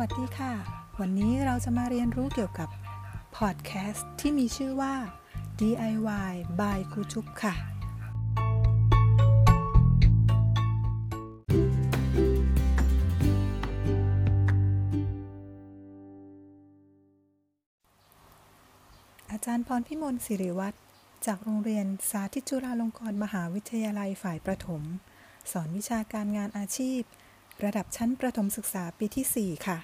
วัสดีค่ะ วันนี้เราจะมาเรียนรู้เกี่ยวกับพอดแคสต์ที่มีชื่อว่า DIY by ครูจุ๊บค่ะ อาจารย์พรพิมลสิริวัตรจากโรงเรียนสาธิตจุฬาลงกรณ์มหาวิทยาลัยฝ่ายประถม สอนวิชาการงานอาชีพ ระดับชั้นประถมศึกษาปีที่ 4 ค่ะ